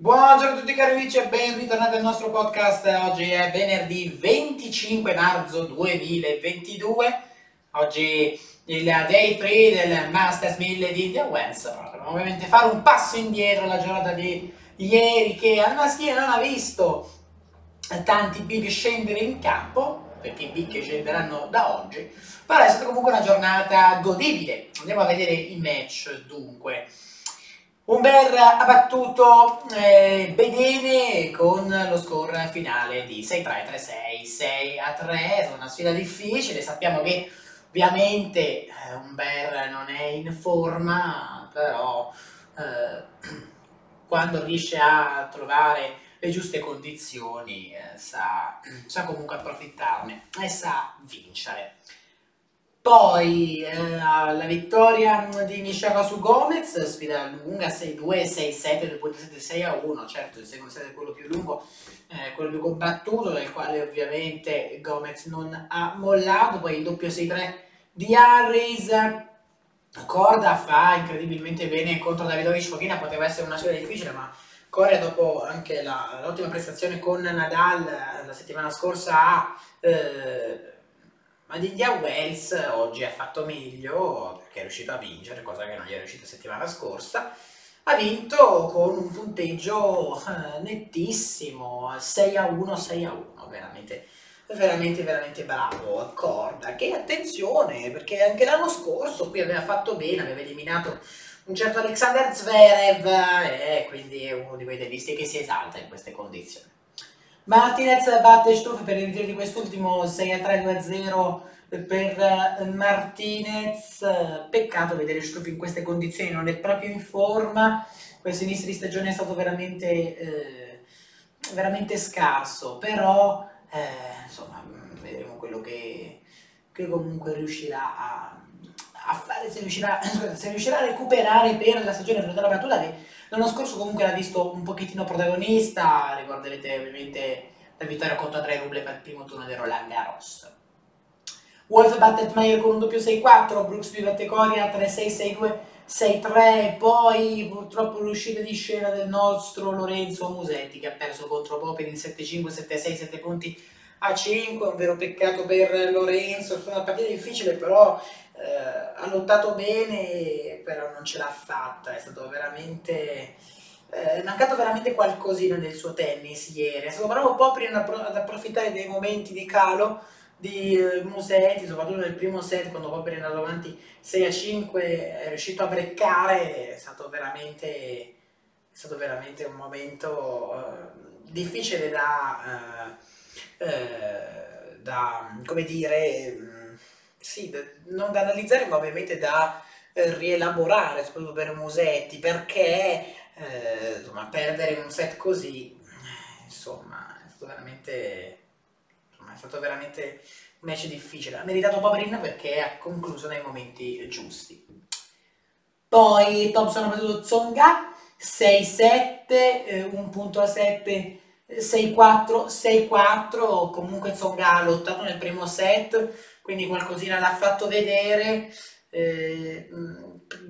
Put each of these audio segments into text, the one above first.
Buongiorno a tutti cari amici e ben ritornati al nostro podcast. Oggi è venerdì 25 marzo 2022. Oggi il day 3 del Masters 1000 di India Wells. Ovviamente fare un passo indietro la giornata di ieri che al maschile non ha visto tanti big scendere in campo, perché i big scenderanno da oggi, però è stata comunque una giornata godibile. Andiamo a vedere i match dunque. Umber ha battuto eh, Bedene con lo score finale di 6-3, 3-6, 6-3, una sfida difficile, sappiamo che ovviamente eh, Umber non è in forma, però eh, quando riesce a trovare le giuste condizioni eh, sa, sa comunque approfittarne e sa vincere. Poi eh, la vittoria di Nishara su Gomez, sfida lunga 6-2, 6-7, 2.7, 6-1, certo il secondo set è quello più lungo, eh, quello più combattuto, nel quale ovviamente Gomez non ha mollato, poi il doppio 6-3 di Harris, Corda fa incredibilmente bene contro Davidovic. Fochina, poteva essere una sfida difficile, ma Corea dopo anche l'ottima prestazione con Nadal la settimana scorsa ha... Eh, ma Didia Wells oggi ha fatto meglio perché è riuscito a vincere, cosa che non gli è riuscita settimana scorsa. Ha vinto con un punteggio eh, nettissimo, 6 a 1, 6 a 1, veramente, veramente, veramente bravo. Corda, che attenzione, perché anche l'anno scorso qui aveva fatto bene, aveva eliminato un certo Alexander Zverev e quindi è uno di quei tennisti che si esalta in queste condizioni. Martinez batte Stuff per il ritiro di quest'ultimo 6 a 3 2 a 0 per Martinez. Peccato vedere Stuff in queste condizioni, non è proprio in forma. Questo inizio di stagione è stato veramente, eh, veramente scarso, però eh, insomma vedremo quello che, che comunque riuscirà a, a fare, se riuscirà, se riuscirà, a recuperare per la stagione della battuta che L'anno scorso comunque l'ha visto un pochettino protagonista, ricorderete ovviamente la vittoria contro Andrei Rublev al primo turno di Roland Garros. Wolf batte Meyer con un doppio 6-4, Brooks batte Coria 3-6, 6-2, 6-3, poi purtroppo l'uscita di scena del nostro Lorenzo Musetti che ha perso contro Popper in 7-5, 7-6, 7 punti a 5, un vero peccato per Lorenzo, è stata una partita difficile però eh, ha lottato bene, però non ce l'ha fatta, è stato veramente... Eh, è mancato veramente qualcosina nel suo tennis ieri, è stato bravo Popri ad approfittare dei momenti di calo di eh, Musetti, soprattutto nel primo set quando Popri è andato avanti 6 a 5, è riuscito a breccare, è stato veramente, è stato veramente un momento uh, difficile da, uh, uh, da, come dire, sì, non da analizzare, ma ovviamente da eh, rielaborare, soprattutto per Musetti, perché eh, insomma, perdere un set così, insomma, è stato veramente, insomma, è stato veramente un match difficile. Ha meritato Pavrin perché ha concluso nei momenti giusti. Poi Thompson ha battuto Zonga 6-7, eh, un punto a 7. 6-4, 6-4, comunque Zonga ha lottato nel primo set, quindi qualcosina l'ha fatto vedere. Eh,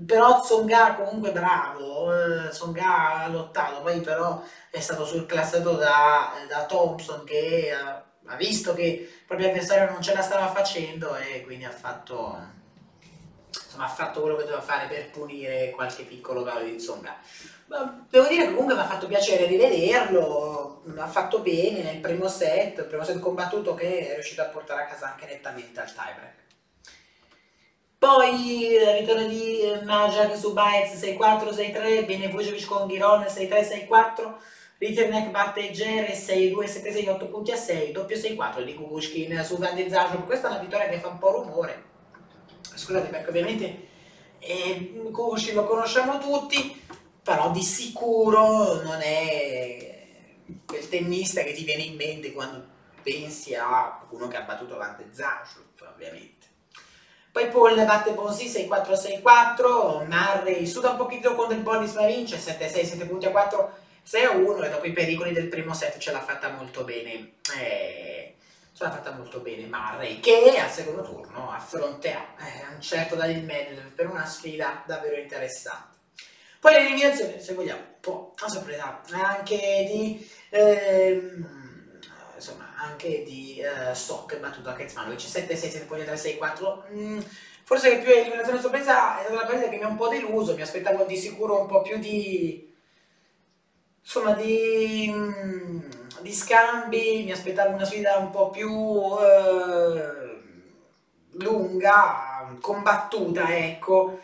però Tsonga comunque bravo, eh, Tsonga ha lottato, poi però è stato surclassato da, da Thompson che ha, ha visto che il proprio avversario non ce la stava facendo e quindi ha fatto, insomma, ha fatto quello che doveva fare per punire qualche piccolo calo di Tsonga. Ma devo dire che comunque mi ha fatto piacere rivederlo, ha fatto bene nel primo set, il primo set combattuto che è riuscito a portare a casa anche nettamente al tiebreak. Poi il ritorno di Majak su Baez 6-4, 6-3, Benevucevic con Ghiron 6-3, 6-4, Ritterneck batte Gere 6-2, 7-6, 8 punti a 6, doppio 6-4 di Kukushkin su Van de. Questa è una vittoria che fa un po' rumore. Scusate perché ovviamente eh, Kukushkin lo conosciamo tutti, però di sicuro non è quel tennista che ti viene in mente quando pensi a uno che ha battuto Van Zajrup, ovviamente. Poi Paul batte Bonsi 6-4-6-4, Murray suda un pochino contro il Bonis ma vince 7-6, 7 punti a 4, 6-1 e dopo i pericoli del primo set ce l'ha fatta molto bene. Eh, ce l'ha fatta molto bene Murray che al secondo turno affronterà eh, un certo Daniel Medvedev per una sfida davvero interessante. Poi l'eliminazione, se vogliamo, un po' a sorpresa anche di... Ehm, insomma, anche di uh, Stock battuto a Ketzmanovic 7-6, 7 poi 3 6 4 mm, forse che più eliminazione sorpresa è una partita che mi ha un po' deluso mi aspettavo di sicuro un po' più di insomma di, mm, di scambi mi aspettavo una sfida un po' più uh, lunga combattuta ecco.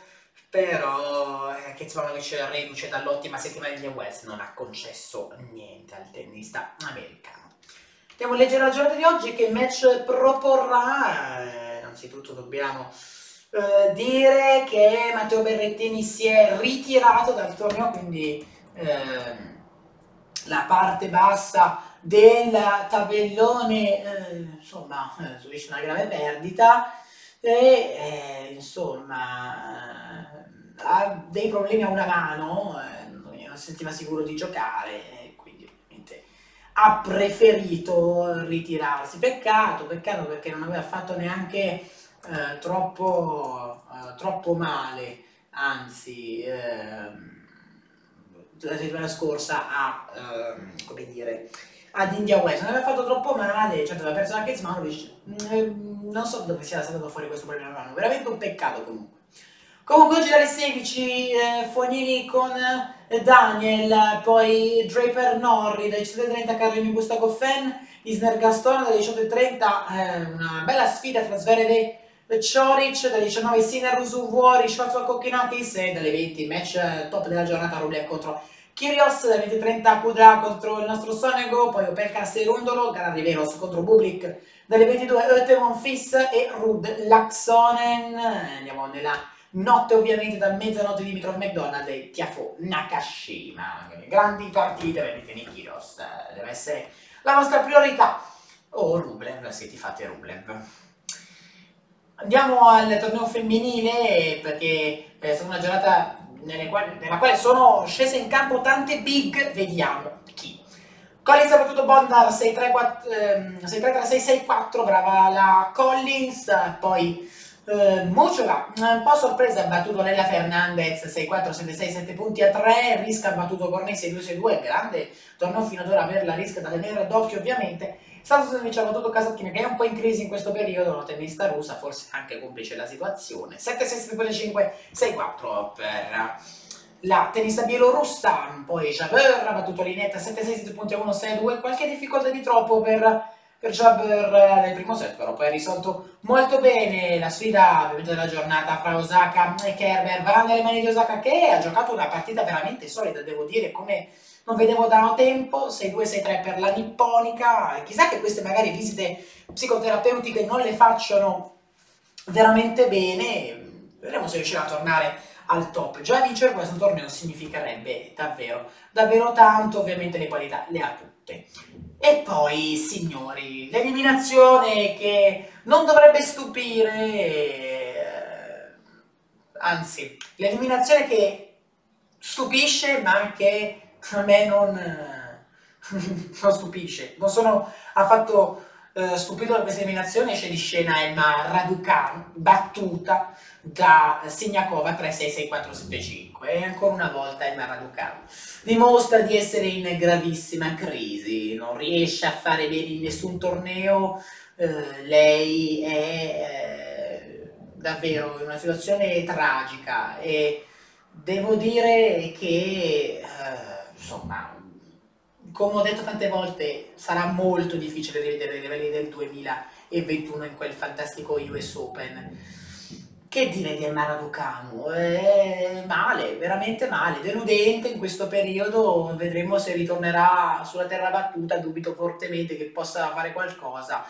Però eh, Ketzmanovic reduce dall'ottima settimana di West non ha concesso niente al tennista americano Andiamo a leggere la giornata di oggi, che match proporrà. Eh, innanzitutto dobbiamo eh, dire che Matteo Berrettini si è ritirato dal torneo, quindi eh, la parte bassa del tabellone eh, insomma eh, subisce una grave perdita e eh, insomma ha dei problemi a una mano, non si sentiva sicuro di giocare ha preferito ritirarsi. Peccato, peccato perché non aveva fatto neanche eh, troppo, eh, troppo, male, anzi ehm, la settimana scorsa a, ehm, come dire, ad India West non aveva fatto troppo male, certo aveva perso anche Zmanovic, mm, non so dove sia stato fuori questo problema, veramente un peccato comunque. Comunque oggi dalle 16 eh, Fognini con eh, Daniel, poi Draper Norri dalle 17.30 Carlini Bustaco Fan, Isner Gaston dalle 18.30, eh, una bella sfida tra Zverev e Cioric, dalle 19 Sinner Usuvuori, Schwarzo Cocchinatis e dalle 20 match eh, top della giornata Rublev contro Kyrgios, dalle 20.30 Kudra contro il nostro Sonego, poi Opelka Serundolo, gara Riveros contro Bublik, dalle 22 Oetemon Fis e Rud Laxonen, andiamo nella Notte ovviamente da mezzanotte di Dimitrov McDonald e Tiafo Nakashima. Grandi partite per i Kiros, deve essere la nostra priorità. Oh, Rublev, se ti fate Rublev. Andiamo al torneo femminile perché è stata una giornata quali, nella quale sono scese in campo tante big, vediamo chi. Collins ha battuto Bondar 6-3-6-6-4, brava la Collins, poi eh, Muciola, un po' sorpresa, ha battuto Lella Fernandez 6-4, 7-6, 7 punti a 3, Risca ha battuto Cornei 6-2-6-2, grande torneo fino ad ora per la Risca da tenere d'occhio ovviamente. Santos invece ha battuto Kasatkina che è un po' in crisi in questo periodo, la tennista russa, forse anche complice la situazione. 7-6, 7-5, 6-4 per la tennista bielorussa, poi Javer ha battuto Linetta 7-6, 7 punti a 1, 6-2, qualche difficoltà di troppo per per Jabber nel primo set, però poi ha risolto molto bene la sfida della giornata fra Osaka e Kerber. Va nelle mani di Osaka che ha giocato una partita veramente solida, devo dire, come non vedevo da tempo, 6-2-6-3 per la nipponica. Chissà che queste magari visite psicoterapeutiche non le facciano veramente bene. Vedremo se riuscirà a tornare al top. Già vincere questo torneo significherebbe davvero, davvero tanto, ovviamente le qualità le ha tutte. E poi, signori, l'eliminazione che non dovrebbe stupire, eh, anzi, l'eliminazione che stupisce ma che a me non, non stupisce. Non sono affatto eh, stupito da questa eliminazione, esce di scena Emma Raducan, battuta da Signakova 3-6-6-4-7-5 e ancora una volta Emma Raducan dimostra di essere in gravissima crisi, non riesce a fare bene in nessun torneo, eh, lei è eh, davvero in una situazione tragica e devo dire che eh, insomma come ho detto tante volte sarà molto difficile rivedere i livelli del 2021 in quel fantastico US Open che dire di Emma Raducanu? È male, veramente male, deludente in questo periodo, vedremo se ritornerà sulla terra battuta, dubito fortemente che possa fare qualcosa.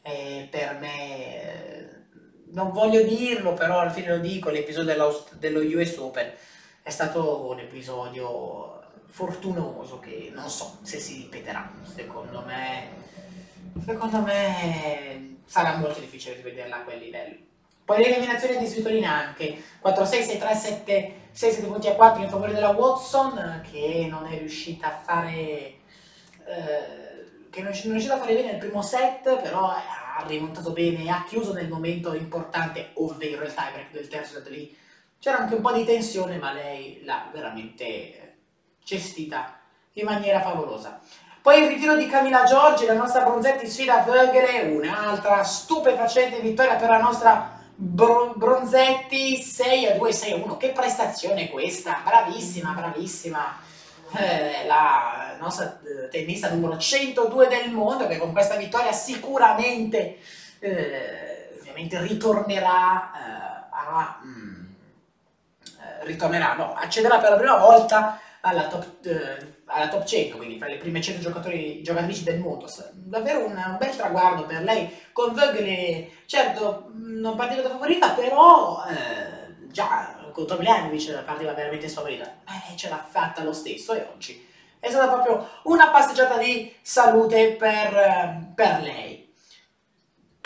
E per me, non voglio dirlo, però alla fine lo dico, l'episodio dello US Open è stato un episodio fortunoso che non so se si ripeterà, secondo me, secondo me sarà molto difficile rivederla a quel livello. Poi l'eliminazione di Svitolina anche. 4-6, 6-3, 7, 6, 7 punti a 4 in favore della Watson che non è riuscita a fare eh, che non è riuscita a fare bene nel primo set però ha rimontato bene e ha chiuso nel momento importante ovvero il tiebreak del terzo set lì c'era anche un po' di tensione, ma lei l'ha veramente gestita in maniera favolosa. Poi il ritiro di Camilla Giorgi, la nostra Bronzetti sfida Vögele, un'altra stupefacente vittoria per la nostra Bro- Bronzetti 6 a 2, 6 a 1. Che prestazione questa! Bravissima, bravissima. Eh, la nostra eh, tennista numero 102 del mondo che con questa vittoria sicuramente eh, ovviamente ritornerà eh, a mm, eh, ritornerà, no, accederà per la prima volta alla top, eh, alla top 100, quindi fra le prime 100 giocatori, giocatrici del mondo. Davvero un, un bel traguardo per lei. Con Vögele, certo, non partiva da favorita, però eh, già contro Miljanovic partiva veramente sfavorita. Lei ce l'ha fatta lo stesso e oggi è stata proprio una passeggiata di salute per, per lei.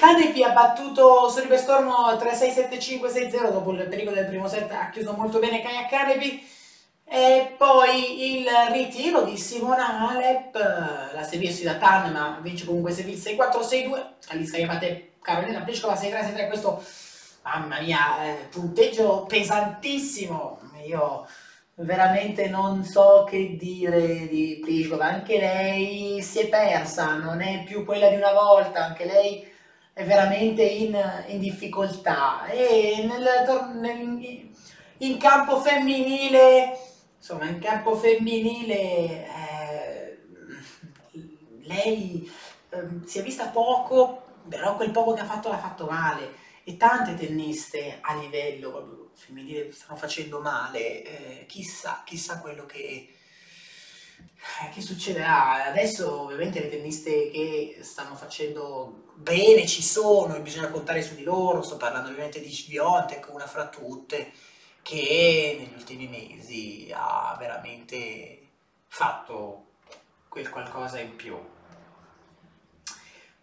Canepi ha battuto Soribe Stormo 3-6-7-5-6-0 dopo il pericolo del primo set, ha chiuso molto bene Kaya Canepi e poi il ritiro di Simona Alep, la Sevilla sfida Tan, ma vince comunque Sevilla 6-4-6-2. Kaliska batte Carolina Pliskova 6-3-6-3. Questo, mamma mia, punteggio pesantissimo. Io veramente non so che dire di Pliskova. Anche lei si è persa, non è più quella di una volta. Anche lei è veramente in, in difficoltà. E nel, nel, in campo femminile insomma in campo femminile eh, lei eh, si è vista poco, però quel poco che ha fatto l'ha fatto male e tante tenniste a livello femminile stanno facendo male, eh, chissà, chissà quello che, eh, che succederà. Adesso ovviamente le tenniste che stanno facendo bene ci sono e bisogna contare su di loro, sto parlando ovviamente di Sviontek, una fra tutte, che negli ultimi mesi ha veramente fatto quel qualcosa in più.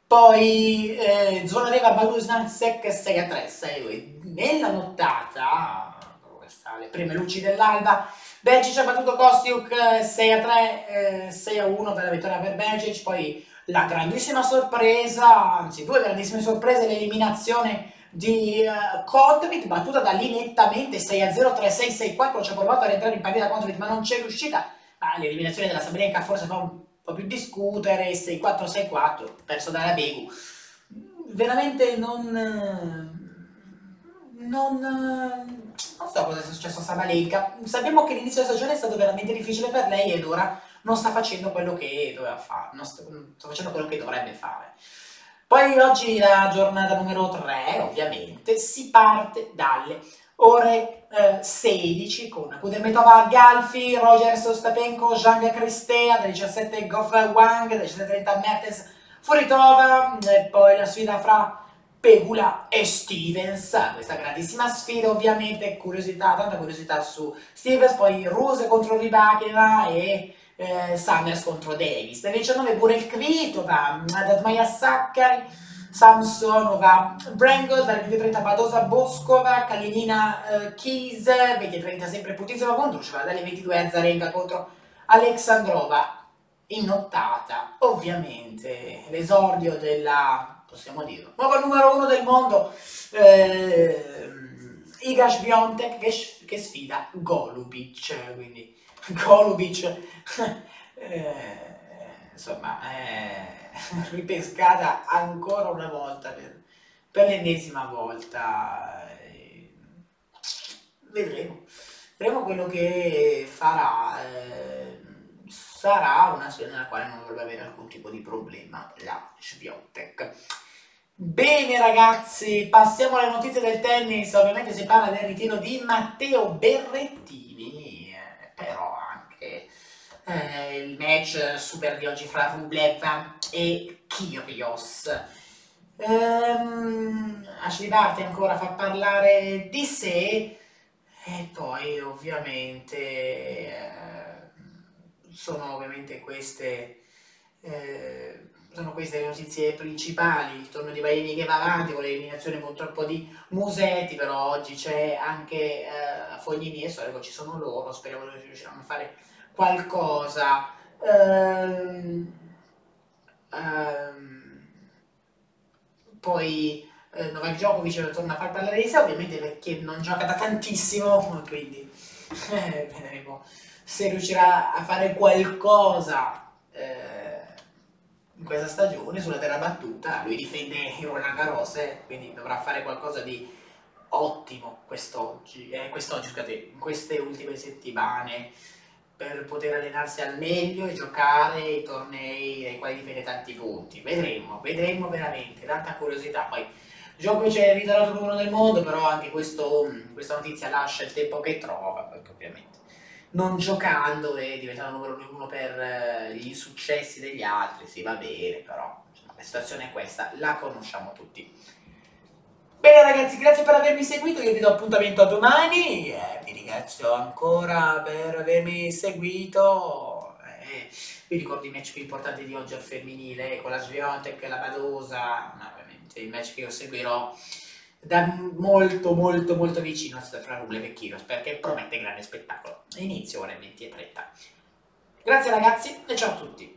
Poi eh, Zona Neva Balusnansek 6 a 3, 6 a 2. Nella nottata, le prime luci dell'alba, Belgic ha battuto Kostiuk 6 a 3, eh, 6 a 1 per la vittoria per Belgic, poi la grandissima sorpresa, anzi due grandissime sorprese, l'eliminazione di uh, Contvit battuta da lì nettamente 6-0, 3-6, 6-4, ci ha provato a rientrare in partita Contvit ma non c'è riuscita, ah, l'eliminazione della Sabrienka forse fa un po' più discutere, 6-4, 6-4, perso dalla Begu, veramente non... non... non so cosa è successo a Sabalenka, sappiamo che l'inizio della stagione è stato veramente difficile per lei ed ora non sta facendo quello che doveva fare, non sta, non sta facendo quello che dovrebbe fare. Poi oggi la giornata numero 3, ovviamente, si parte dalle ore eh, 16 con Kudermetova Galfi, Roger Sostapenko, Zhang Cristea, dalle 17 Goff Wang, dalle 17.30 Mertens Furitova, e poi la sfida fra Pegula e Stevens, questa grandissima sfida ovviamente, curiosità, tanta curiosità su Stevens, poi Ruse contro Ribakina e eh, Sanders contro Davis. Nel 19 pure il Kvitova, Dadmaja Sakkari, Samsonova, Brangle, dalle 20.30 Badosa Boscova, Kalinina eh, Keys, 20.30 sempre Putisova contro Drusheva, dalle 22 Azarenka contro Alexandrova. In nottata, ovviamente, l'esordio della, possiamo dire, nuovo numero uno del mondo, eh, Iga Sviontek che, che sfida Golubic, quindi Golubic, eh, insomma, eh, ripescata ancora una volta per, per l'ennesima volta. Eh, vedremo, vedremo quello che farà. Eh, sarà una sfida nella quale non dovrebbe avere alcun tipo di problema la Sviontek. Bene ragazzi, passiamo alle notizie del tennis, ovviamente si parla del ritiro di Matteo Berrettini, eh, il match super di oggi fra Rublev e Kyrgios. Ehm, Ashley Barty ancora fa parlare di sé e poi ovviamente eh, sono ovviamente queste eh, sono queste le notizie principali, il torneo di Miami che va avanti con l'eliminazione purtroppo di Musetti, però oggi c'è anche eh, Fognini e Storico, ci sono loro, speriamo che riusciranno a fare qualcosa. Um, um, poi eh, Novak Djokovic torna a far parlare di sé, ovviamente perché non gioca da tantissimo, quindi eh, vedremo se riuscirà a fare qualcosa eh, in questa stagione sulla terra battuta. Lui difende Roland Garros, eh, quindi dovrà fare qualcosa di ottimo quest'oggi, eh, quest'oggi scusate, in queste ultime settimane per poter allenarsi al meglio e giocare i tornei ai quali difende tanti punti. Vedremo, vedremo veramente, tanta curiosità. Poi Djokovic è ritornato numero del mondo, però anche questo, questa notizia lascia il tempo che trova, perché ovviamente non giocando è diventato numero uno per eh, gli insuccessi degli altri, sì va bene, però insomma, la situazione è questa, la conosciamo tutti. Bene ragazzi, grazie per avermi seguito, io vi do appuntamento a domani, eh, vi ringrazio ancora per avermi seguito, eh, vi ricordo i match più importanti di oggi al femminile, con la Sviontek e la Badosa, ma ovviamente il match che io seguirò da molto molto molto vicino fra Rublev e Kyrgios perché promette grande spettacolo. Inizio ore 20 e 30. Grazie ragazzi e ciao a tutti.